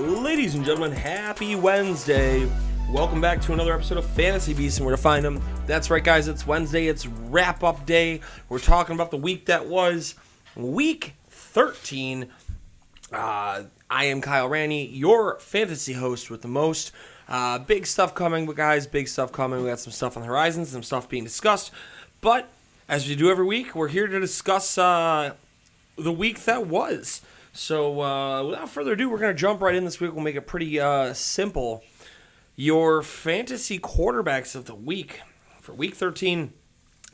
Ladies and gentlemen, happy Wednesday. Welcome back to another episode of Fantasy Beasts and where to find them. That's right, guys, it's Wednesday, it's wrap up day. We're talking about the week that was week 13. Uh, I am Kyle Ranney, your fantasy host with the most. Uh, big stuff coming, but guys, big stuff coming. We got some stuff on the horizon, some stuff being discussed. But as we do every week, we're here to discuss uh, the week that was. So, uh, without further ado, we're going to jump right in this week. We'll make it pretty uh, simple. Your fantasy quarterbacks of the week for week 13.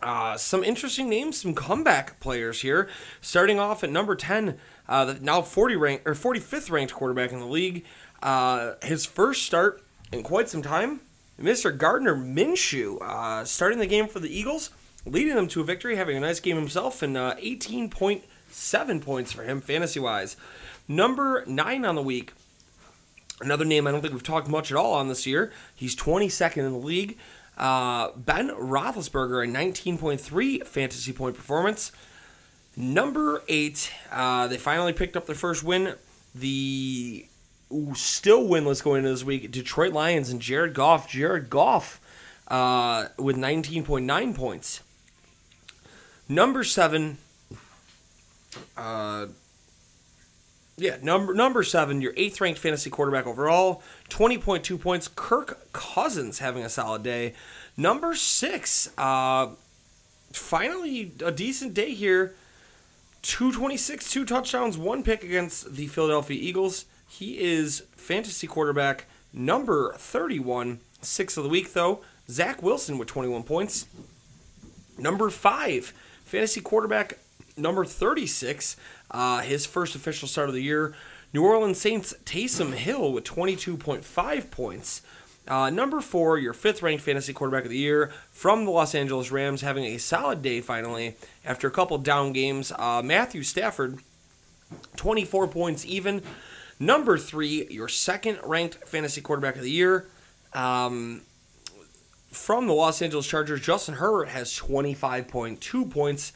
Uh, some interesting names, some comeback players here. Starting off at number 10, uh, the now 40 rank or 45th ranked quarterback in the league. Uh, his first start in quite some time, Mr. Gardner Minshew, uh, starting the game for the Eagles, leading them to a victory, having a nice game himself, and uh, 18 point seven points for him fantasy wise. Number nine on the week. Another name I don't think we've talked much at all on this year. He's 22nd in the league. Uh, ben Roethlisberger, a 19.3 fantasy point performance. Number eight, uh, they finally picked up their first win. The still winless going into this week, Detroit Lions and Jared Goff. Jared Goff uh, with 19.9 points. Number seven, uh, yeah, number number seven, your eighth ranked fantasy quarterback overall, twenty point two points. Kirk Cousins having a solid day. Number six, uh, finally a decent day here. Two twenty six, two touchdowns, one pick against the Philadelphia Eagles. He is fantasy quarterback number thirty one, six of the week though. Zach Wilson with twenty one points. Number five, fantasy quarterback number 36, uh, his first official start of the year. New Orleans Saints Taysom Hill with 22.5 points. Uh, number four, your fifth ranked fantasy quarterback of the year from the Los Angeles Rams, having a solid day finally after a couple down games. Uh, Matthew Stafford, 24 points even. Number three, your second ranked fantasy quarterback of the year. Um, from the Los Angeles Chargers, Justin Herbert has 25.2 points.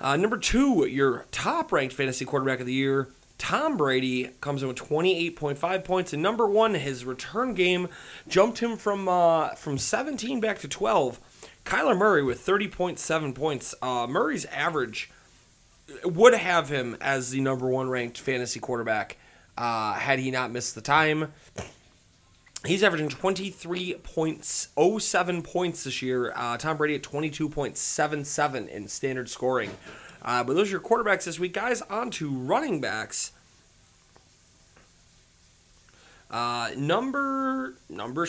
Uh, number two, your top ranked fantasy quarterback of the year, Tom Brady, comes in with 28.5 points. And number one, his return game jumped him from uh, from 17 back to 12. Kyler Murray with 30.7 points. Uh, Murray's average would have him as the number one ranked fantasy quarterback uh, had he not missed the time. He's averaging 23.07 points this year. Uh, Tom Brady at 22.77 in standard scoring. Uh, but those are your quarterbacks this week, guys. On to running backs. Uh, number number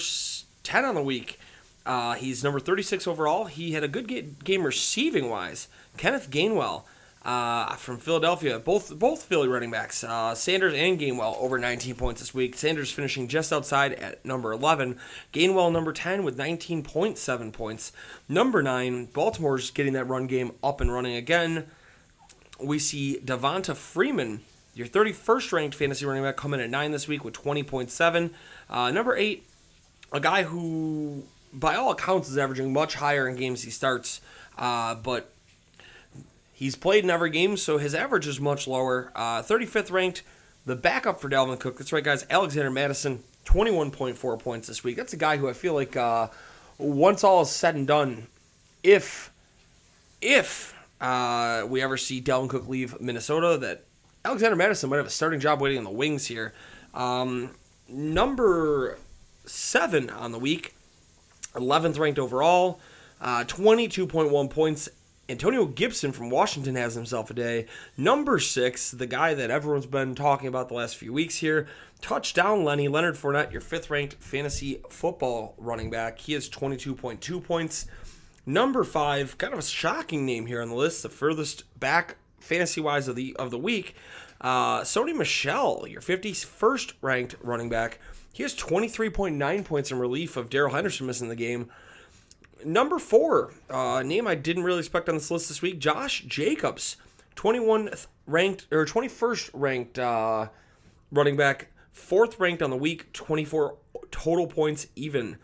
10 on the week. Uh, he's number 36 overall. He had a good game receiving wise. Kenneth Gainwell uh, from Philadelphia. Both both Philly running backs, uh, Sanders and Gainwell, over 19 points this week. Sanders finishing just outside at number 11. Gainwell number 10 with 19.7 points. Number 9, Baltimore's getting that run game up and running again. We see Devonta Freeman, your 31st ranked fantasy running back, coming in at 9 this week with 20.7. Uh, number 8, a guy who, by all accounts, is averaging much higher in games he starts, uh, but He's played in every game, so his average is much lower. Uh, 35th ranked, the backup for Dalvin Cook. That's right, guys. Alexander Mattison, 21.4 points this week. That's a guy who I feel like uh, once all is said and done, if if uh, we ever see Dalvin Cook leave Minnesota, that Alexander Mattison might have a starting job waiting in the wings here. Um, number seven on the week, 11th ranked overall, uh, 22.1 points Antonio Gibson from Washington has himself a day. Number six, the guy that everyone's been talking about the last few weeks here, touchdown Lenny Leonard Fournette, your fifth ranked fantasy football running back. He has 22.2 points. Number five, kind of a shocking name here on the list, the furthest back fantasy wise of the of the week. Uh, Sony Michel, your 51st ranked running back. He has 23.9 points in relief of Darrell Henderson missing the game. Number four, uh, name I didn't really expect on this list this week, Josh Jacobs, 21 ranked or 21st ranked uh, running back, fourth ranked on the week, 24 total points even.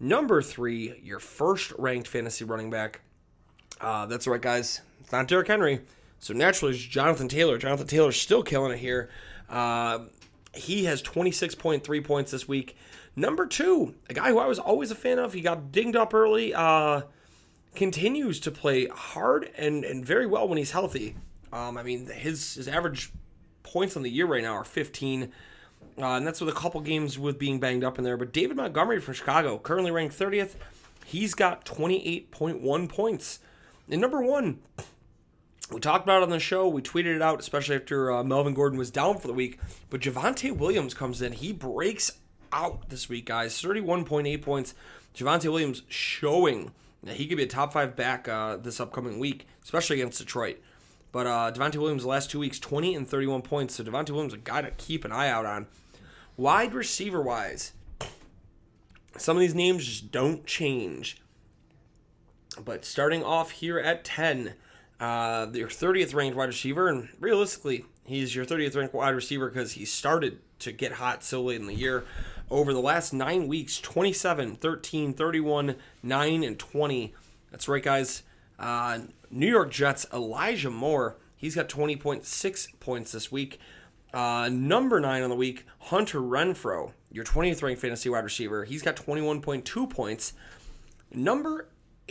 Number three, your first ranked fantasy running back. Uh, that's right, guys. It's not Derrick Henry. So naturally, it's Jonathan Taylor. Jonathan Taylor's still killing it here. Uh, he has 26.3 points this week. Number two, a guy who I was always a fan of. He got dinged up early. Uh, continues to play hard and, and very well when he's healthy. Um, I mean, his his average points on the year right now are 15, uh, and that's with a couple games with being banged up in there. But David Montgomery from Chicago, currently ranked 30th, he's got 28.1 points. And number one, we talked about it on the show. We tweeted it out, especially after uh, Melvin Gordon was down for the week. But Javonte Williams comes in. He breaks out this week, guys. 31.8 points. Javonte Williams showing that he could be a top five back uh, this upcoming week, especially against Detroit. But uh, Devontae Williams, the last two weeks, 20 and 31 points. So Devontae Williams, a guy to keep an eye out on. Wide receiver wise, some of these names just don't change. But starting off here at 10, uh, your 30th ranked wide receiver, and realistically, he's your 30th ranked wide receiver because he started to get hot so late in the year over the last nine weeks 27, 13, 31, 9, and 20. That's right, guys. Uh, New York Jets, Elijah Moore, he's got 20.6 points this week. Uh, number nine on the week, Hunter Renfrow, your 20th ranked fantasy wide receiver. He's got 21.2 points. Number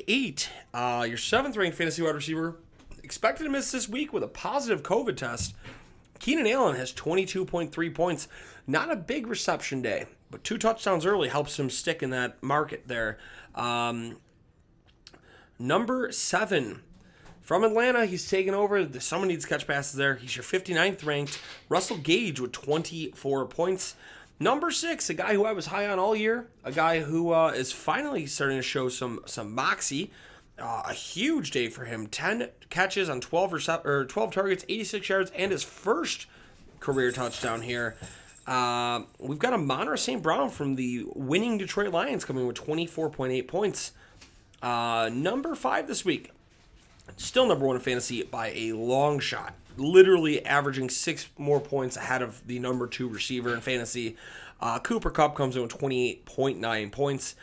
eight, uh, your seventh ranked fantasy wide receiver, expected to miss this week with a positive COVID test. Keenan Allen has 22.3 points. Not a big reception day, but two touchdowns early helps him stick in that market there. Um, number seven, from Atlanta, he's taken over. Someone needs catch passes there. He's your 59th ranked. Russell Gage with 24 points. Number six, a guy who I was high on all year, a guy who uh, is finally starting to show some some moxie. Uh, a huge day for him. 10 catches on 12 rece- or 12 targets, 86 yards, and his first career touchdown here. Uh, we've got Amon-Ra St. Brown from the winning Detroit Lions coming with 24.8 points. Uh, number five this week. Still number one in fantasy by a long shot. Literally averaging six more points ahead of the number two receiver in fantasy. Uh, Cooper Kupp comes in with 28.9 points.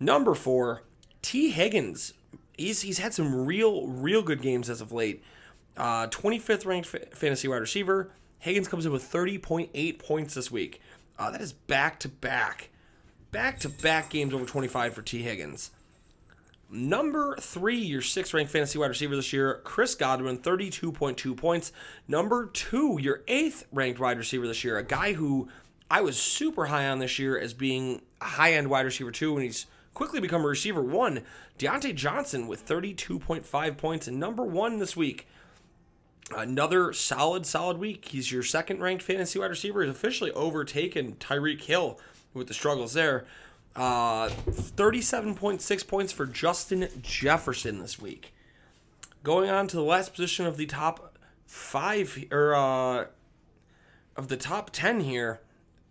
Number four, Tee Higgins he's he's had some real real good games as of late. Uh, 25th ranked f- fantasy wide receiver. Higgins comes in with 30.8 points this week. Uh, that is back to back, back to back games over 25 for Tee Higgins. Number three, your sixth ranked fantasy wide receiver this year, Chris Godwin, 32.2 points. Number two, your eighth ranked wide receiver this year, a guy who I was super high on this year as being a high end wide receiver two, and he's quickly become a receiver one. Diontae Johnson with 32.5 points and number one this week. Another solid, solid week. He's your second ranked fantasy wide receiver. He's officially overtaken Tyreek Hill with the struggles there. Uh, 37.6 points for Justin Jefferson this week. Going on to the last position of the top five, or uh, of the top 10 here.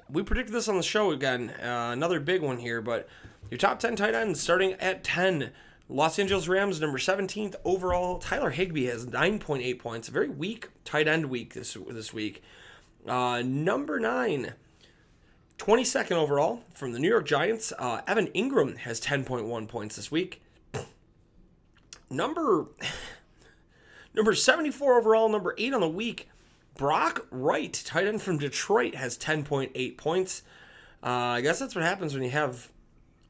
We predicted this on the show again. Uh, another big one here, but your top 10 tight ends starting at 10. Los Angeles Rams, number 17th overall. Tyler Higbee has 9.8 points. A very weak tight end week this, this week. Uh, number 9, 22nd overall from the New York Giants. Uh, Evan Engram has 10.1 points this week. Number number 74 overall, number 8 on the week. Brock Wright, tight end from Detroit, has 10.8 points. Uh, I guess that's what happens when you have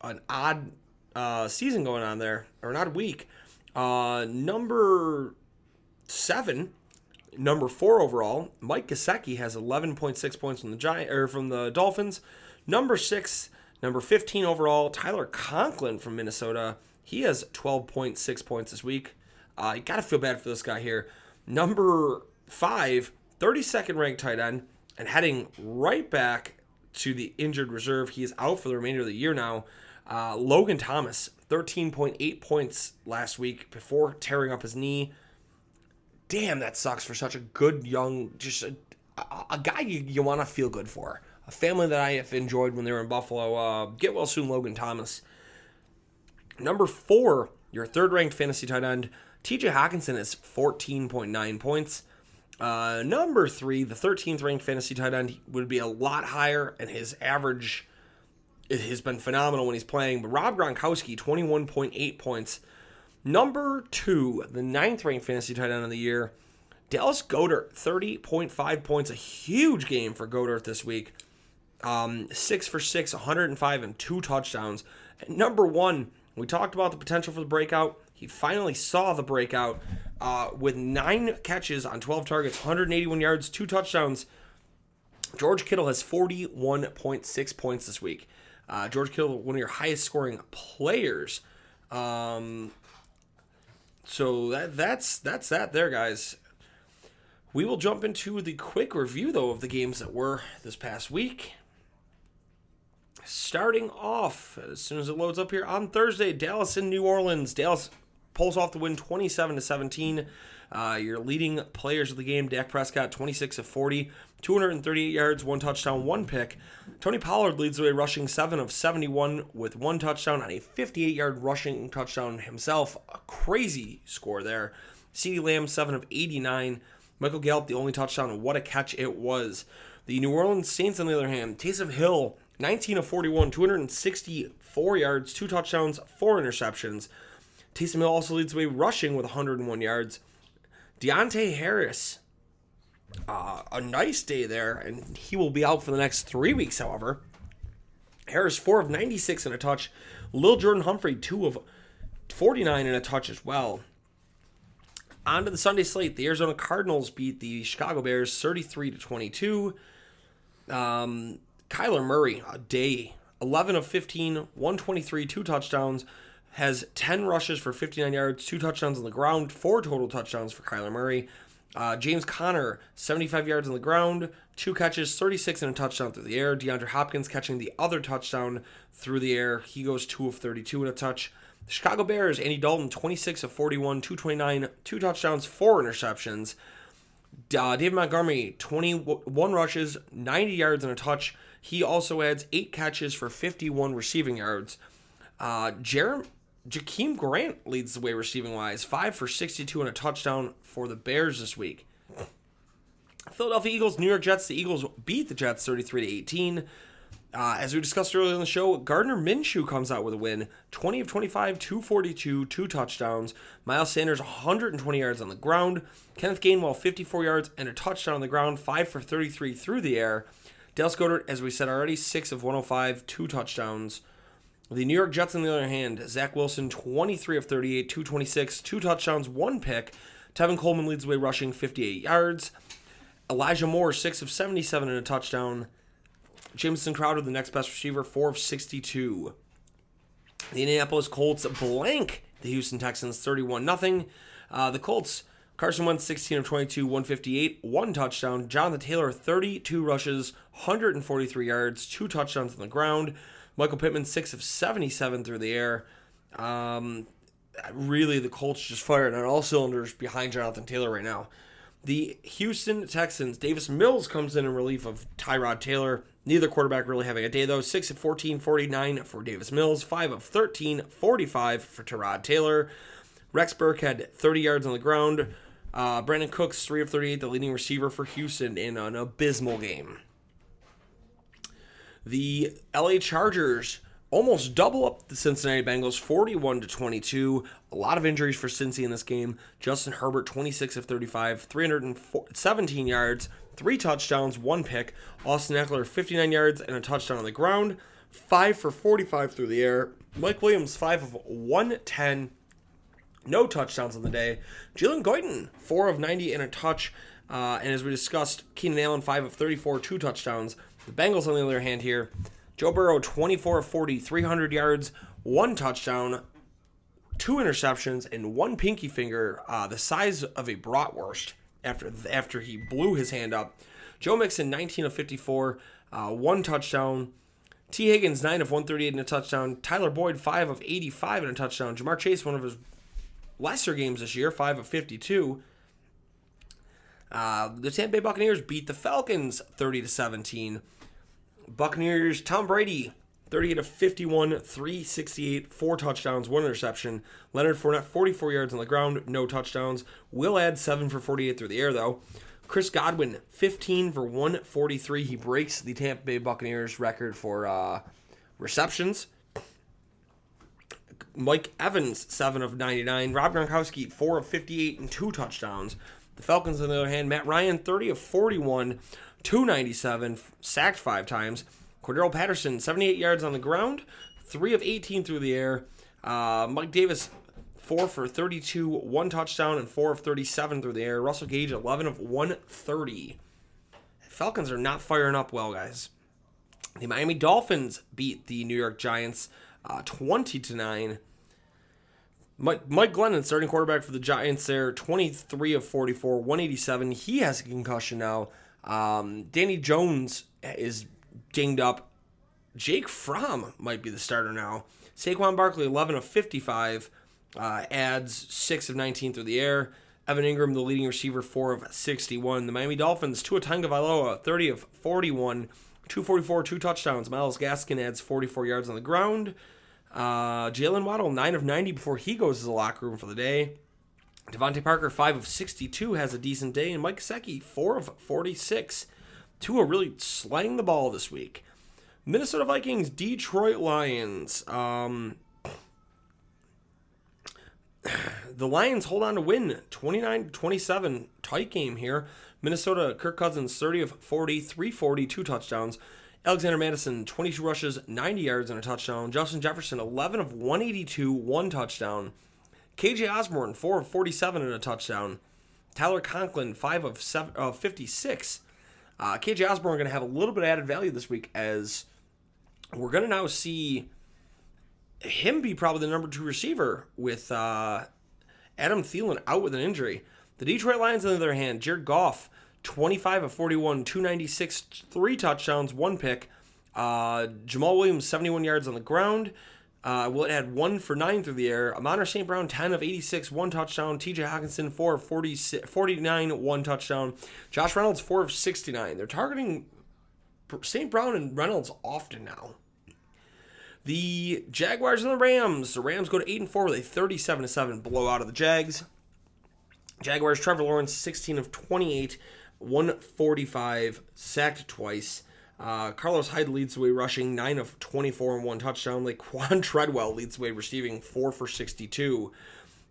an odd uh, season going on there, or odd week. Uh, number seven, number four overall, Mike Gesicki has 11.6 points from the Giant or from the Dolphins. Number six, number 15 overall, Tyler Conklin from Minnesota. He has 12.6 points this week. Uh, you got to feel bad for this guy here. Number five, 32nd ranked tight end, and heading right back to the injured reserve. He is out for the remainder of the year now. Uh, Logan Thomas, 13.8 points last week before tearing up his knee. Damn, that sucks for such a good young, just a, a, guy you, you want to feel good for. A family that I have enjoyed when they were in Buffalo. Uh, get well soon, Logan Thomas. Number four, your third ranked fantasy tight end, TJ Hockenson is 14.9 points. Uh, number three, the 13th ranked fantasy tight end would be a lot higher, and his average it has been phenomenal when he's playing. But Rob Gronkowski, 21.8 points. Number two, the ninth ranked fantasy tight end of the year, Dallas Goedert, 30.5 points. A huge game for Goedert this week. Um, six for six, 105 and two touchdowns. Number one, we talked about the potential for the breakout. He finally saw the breakout uh, with nine catches on 12 targets, 181 yards, two touchdowns. George Kittle has 41.6 points this week. Uh, George Kittle, one of your highest scoring players. Um, so that that's that's that there, guys. We will jump into the quick review though of the games that were this past week. Starting off as soon as it loads up here on Thursday, Dallas in New Orleans. Dallas pulls off the win 27 to 17. Uh, your leading players of the game, Dak Prescott, 26 of 40, 238 yards, one touchdown, one pick. Tony Pollard leads the way, rushing 7 of 71 with one touchdown and a 58 yard rushing touchdown himself. A crazy score there. CeeDee Lamb, 7 of 89. Michael Gallup, the only touchdown, what a catch it was. The New Orleans Saints, on the other hand, Taysom Hill, 19 of 41, 264 yards, two touchdowns, four interceptions. Taysom Hill also leads the way rushing with 101 yards. Deonte Harris, uh, a nice day there, and he will be out for the next three weeks, however. Harris, 4 of 96 and a touch. Lil Jordan Humphrey, 2 of 49 and a touch as well. On to the Sunday slate. The Arizona Cardinals beat the Chicago Bears 33 to 22. Um, Kyler Murray, a day. 11 of 15, 123, two touchdowns has 10 rushes for 59 yards, two touchdowns on the ground, four total touchdowns for Kyler Murray. Uh, James Conner, 75 yards on the ground, two catches, 36 and a touchdown through the air. DeAndre Hopkins catching the other touchdown through the air. He goes 2 of 32 and a touch. The Chicago Bears, Andy Dalton, 26 of 41, 229, two touchdowns, four interceptions. Uh, David Montgomery, 21 rushes, 90 yards and a touch. He also adds eight catches for 51 receiving yards. Uh, Jakeem Grant leads the way receiving wise, five for 62 and a touchdown for the Bears this week. Philadelphia Eagles, New York Jets. The Eagles beat the Jets 33 to 18. Uh, as we discussed earlier in the show, Gardner Minshew comes out with a win 20 of 25, 242, two touchdowns. Miles Sanders, 120 yards on the ground. Kenneth Gainwell, 54 yards and a touchdown on the ground, 5 for 33 through the air. Dallas Goedert, as we said already, 6 of 105, two touchdowns. The New York Jets, on the other hand, Zach Wilson, 23 of 38, 226, two touchdowns, one pick. Tevin Coleman leads the way rushing 58 yards. Elijah Moore, 6 of 77 and a touchdown. Jamison Crowder, the next best receiver, 4 of 62. The Indianapolis Colts blank the Houston Texans 31 0. Uh, the Colts, Carson Wentz 16 of 22, 158, one touchdown. Jonathan Taylor 32 rushes, 143 yards, two touchdowns on the ground. Michael Pittman, 6 of 77 through the air. Um, really, the Colts just firing on all cylinders behind Jonathan Taylor right now. The Houston Texans, Davis Mills comes in in relief of Tyrod Taylor. Neither quarterback really having a day, though. 6 of 14, 49 for Davis Mills. 5 of 13, 45 for Tyrod Taylor. Rex Burke had 30 yards on the ground. Uh, Brandin Cooks, 3 of 38, the leading receiver for Houston in an abysmal game. The LA Chargers almost double up the Cincinnati Bengals 41 to 22. A lot of injuries for Cincy in this game. Justin Herbert 26 of 35, 317 yards, 3 touchdowns, 1 pick. Austin Ekeler 59 yards and a touchdown on the ground. 5 for 45 through the air. Mike Williams 5 of 110. No touchdowns on the day. Jalen Guyton 4 of 90 and a touch. Uh, and as we discussed, Keenan Allen 5 of 34, 2 touchdowns. The Bengals, on the other hand, here, Joe Burrow, 24 of 40, 300 yards, one touchdown. two interceptions, and one pinky finger, uh, the size of a bratwurst after after he blew his hand up. Joe Mixon, 19 of 54, uh, one touchdown. Tee Higgins, 9 of 138 and a touchdown. Tyler Boyd, 5 of 85 and a touchdown. Ja'Marr Chase, one of his lesser games this year, 5 of 52. Uh, the Tampa Bay Buccaneers beat the Falcons 30 to 17. Buccaneers, Tom Brady, 38 to 51, 368, four touchdowns, one interception. Leonard Fournette, 44 yards on the ground, no touchdowns. Will add 7 for 48 through the air, though. Chris Godwin, 15 for 143. He breaks the Tampa Bay Buccaneers record for uh, receptions. Mike Evans, 7 of 99. Rob Gronkowski, 4 of 58 and two touchdowns. The Falcons, on the other hand, Matt Ryan, 30 of 41, 297, sacked five times. Cordarrelle Patterson, 78 yards on the ground, 3 of 18 through the air. Uh, Mike Davis, 4 for 32, 1 touchdown, and 4 of 37 through the air. Russell Gage, 11 of 130. Falcons are not firing up well, guys. The Miami Dolphins beat the New York Giants uh, 20 to 9. Mike, Mike Glennon, starting quarterback for the Giants, there, 23 of 44, 187. He has a concussion now. Um, Danny Jones is dinged up. Jake Fromm might be the starter now. Saquon Barkley, 11 of 55, uh, adds 6 of 19 through the air. Evan Engram, the leading receiver, 4 of 61. The Miami Dolphins, Tua Tagovailoa, 30 of 41, 244, two touchdowns. Myles Gaskin adds 44 yards on the ground. Uh, Jaylen Waddle, 9 of 90 before he goes to the locker room for the day. DeVante Parker, 5 of 62, has a decent day. And Mike Gesicki, 4 of 46. Tua really slaying the ball this week. Minnesota Vikings, Detroit Lions. Um, the Lions hold on to win 29 27. Tight game here. Minnesota, Kirk Cousins, 30 of 40, 340, two touchdowns. Alexander Mattison, 22 rushes, 90 yards, and a touchdown. Justin Jefferson, 11 of 182, one touchdown. KJ Osborn, 4 of 47 and a touchdown. Tyler Conklin, 5 of, seven, uh, 56. Uh, KJ Osborn going to have a little bit of added value this week as we're going to now see him be probably the number two receiver with uh, Adam Thielen out with an injury. The Detroit Lions, on the other hand, Jared Goff, 25 of 41, 296, three touchdowns, one pick. Uh, Jamaal Williams, 71 yards on the ground. Uh, Will add one for nine through the air. Amon St. Brown, 10 of 86, one touchdown. TJ Hockenson, 4 of 40, 49, one touchdown. Josh Reynolds, 4 of 69. They're targeting St. Brown and Reynolds often now. The Jaguars and the Rams. The Rams go to 8 and 4 with a 37 7 blowout of the Jags. Jaguars, Trevor Lawrence, 16 of 28, 145, sacked twice. Uh, Carlos Hyde leads the way rushing, 9 of 24 and 1 touchdown. Laquan Treadwell leads the way receiving, 4 for 62.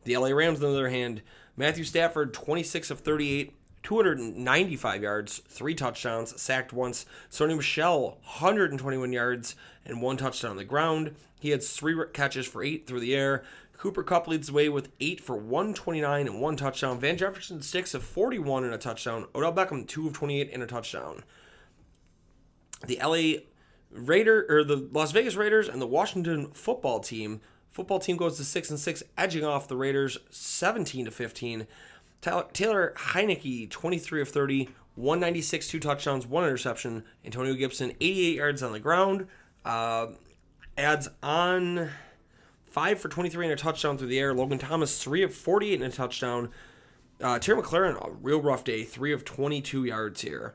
The LA Rams, on the other hand, Matthew Stafford, 26 of 38, 295 yards, 3 touchdowns, sacked once. Sony Michel, 121 yards and 1 touchdown on the ground. He had 3 catches for 8 through the air. Cooper Kupp leads the way with 8 for 129 and 1 touchdown. Van Jefferson, 6 of 41 and a touchdown. Odell Beckham, 2 of 28 and a touchdown the LA Raider or the Las Vegas Raiders and the Washington football team. Football team goes to six and six, edging off the Raiders 17 to 15. Taylor Heinicke, 23 of 30, 196, two touchdowns, one interception. Antonio Gibson, 88 yards on the ground. Uh, adds on five for 23 and a touchdown through the air. Logan Thomas, three of 48 and a touchdown. Uh, Terry McLaurin, a real rough day, three of 22 yards here.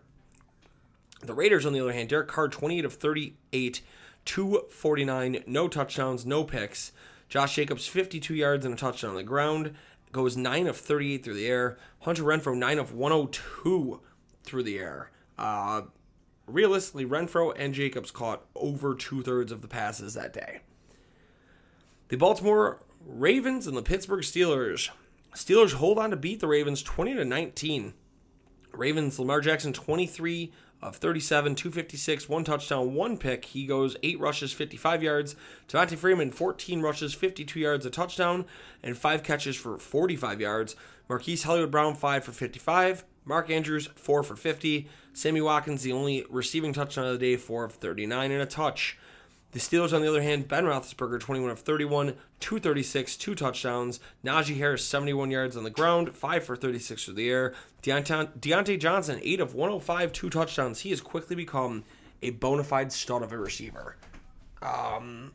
The Raiders, on the other hand, Derek Carr, 28 of 38, 249, no touchdowns, no picks. Josh Jacobs, 52 yards and a touchdown on the ground, goes 9 of 38 through the air. Hunter Renfrow, 9 of 102 through the air. Uh, realistically, Renfrow and Jacobs caught over two thirds of the passes that day. The Baltimore Ravens and the Pittsburgh Steelers. Steelers hold on to beat the Ravens 20 to 19. Ravens, Lamar Jackson, 23 of 37, 256, one touchdown, one pick. He goes eight rushes, 55 yards. Devonta Freeman, 14 rushes, 52 yards, a touchdown, and five catches for 45 yards. Marquise Hollywood Brown, five for 55. Mark Andrews, four for 50. Sammy Watkins, the only receiving touchdown of the day, four of 39 and a touch. The Steelers, on the other hand, Ben Roethlisberger, 21 of 31, 236, two touchdowns. Najee Harris, 71 yards on the ground, 5 for 36 through the air. Diontae, Diontae Johnson, 8 of 105, two touchdowns. He has quickly become a bona fide stud of a receiver. Um,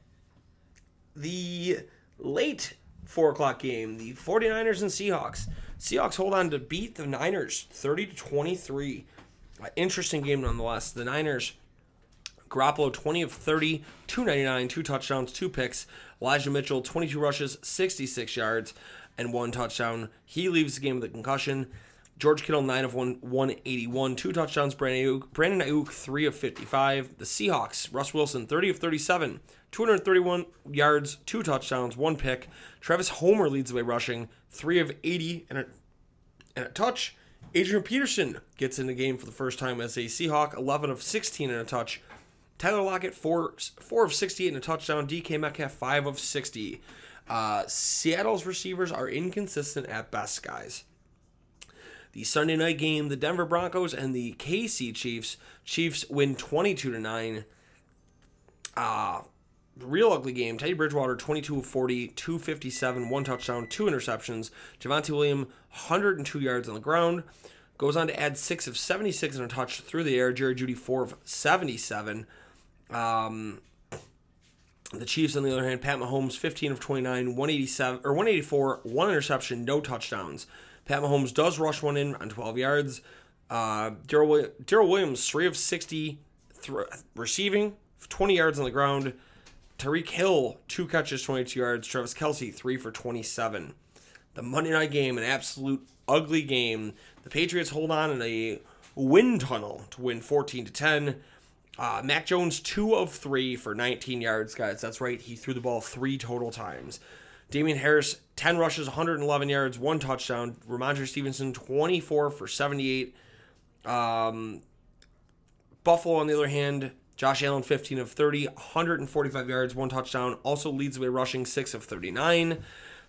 the late 4 o'clock game, the 49ers and Seahawks. Seahawks hold on to beat the Niners 30 to 23. Uh, interesting game nonetheless. The Niners Garoppolo 20 of 30, 299, two touchdowns, two picks. Elijah Mitchell 22 rushes, 66 yards, and one touchdown. He leaves the game with a concussion. George Kittle 9 of 1, 181, two touchdowns. Brandon Aiyuk, Brandon Aiyuk 3 of 55. The Seahawks, Russ Wilson 30 of 37, 231 yards, two touchdowns, one pick. Travis Homer leads the way rushing, 3 of 80 and a, and a touch. Adrian Peterson gets in the game for the first time as a Seahawk, 11 of 16 and a touch. Tyler Lockett, 4, four of 68 and a touchdown. DK Metcalf, 5 of 60. Uh, Seattle's receivers are inconsistent at best, guys. The Sunday night game, the Denver Broncos and the KC Chiefs. Chiefs win 22 to 9. Uh, real ugly game. Teddy Bridgewater, 22 of 40, 257, one touchdown, two interceptions. Javonte William, 102 yards on the ground. Goes on to add 6 of 76 and a touch through the air. Jerry Jeudy, 4 of 77. Um, the Chiefs, on the other hand, Pat Mahomes, 15 of 29, 187 or 184, one interception, no touchdowns. Pat Mahomes does rush one in on 12 yards. Uh, Darrel Williams, 3 of 60 th- receiving, 20 yards on the ground. Tyreek Hill, two catches, 22 yards. Travis Kelce, 3 for 27. The Monday night game, an absolute ugly game. The Patriots hold on in a wind tunnel to win 14 to 10. Uh, Mac Jones, two of three for 19 yards, guys. That's right. He threw the ball three total times. Damien Harris, 10 rushes, 111 yards, one touchdown. Rhamondre Stevenson, 24 for 78. Um, Buffalo, on the other hand, Josh Allen, 15 of 30, 145 yards, one touchdown. Also leads the way rushing, 6 of 39.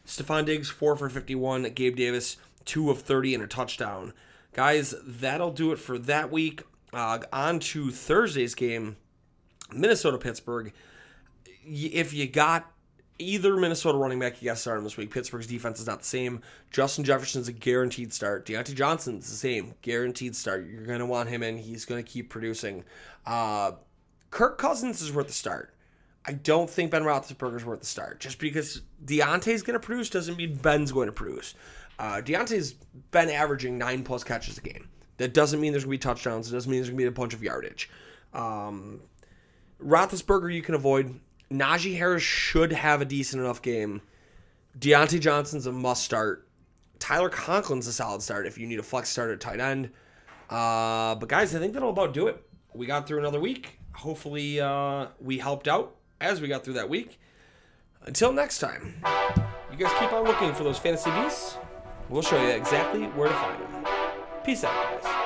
Stefon Diggs, 4 for 51. Gabe Davis, 2 of 30 and a touchdown. Guys, that'll do it for that week. Uh, on to Thursday's game, Minnesota Pittsburgh. If you got either Minnesota running back you got starting this week, Pittsburgh's defense is not the same. Justin Jefferson's a guaranteed start. Diontae Johnson's the same, guaranteed start. You're going to want him in. He's going to keep producing. Uh, Kirk Cousins is worth the start. I don't think Ben Roethlisberger's worth the start. Just because Diontae's going to produce doesn't mean Ben's going to produce. Uh, Diontae's been averaging nine plus catches a game. That doesn't mean there's going to be touchdowns. It doesn't mean there's going to be a bunch of yardage. Um, Roethlisberger you can avoid. Najee Harris should have a decent enough game. Diontae Johnson's a must start. Tyler Conklin's a solid start if you need a flex start at tight end. Uh, but guys, I think that'll about do it. We got through another week. Hopefully, uh, we helped out as we got through that week. Until next time, you guys keep on looking for those fantasy beasts. We'll show you exactly where to find them. Peace out, guys.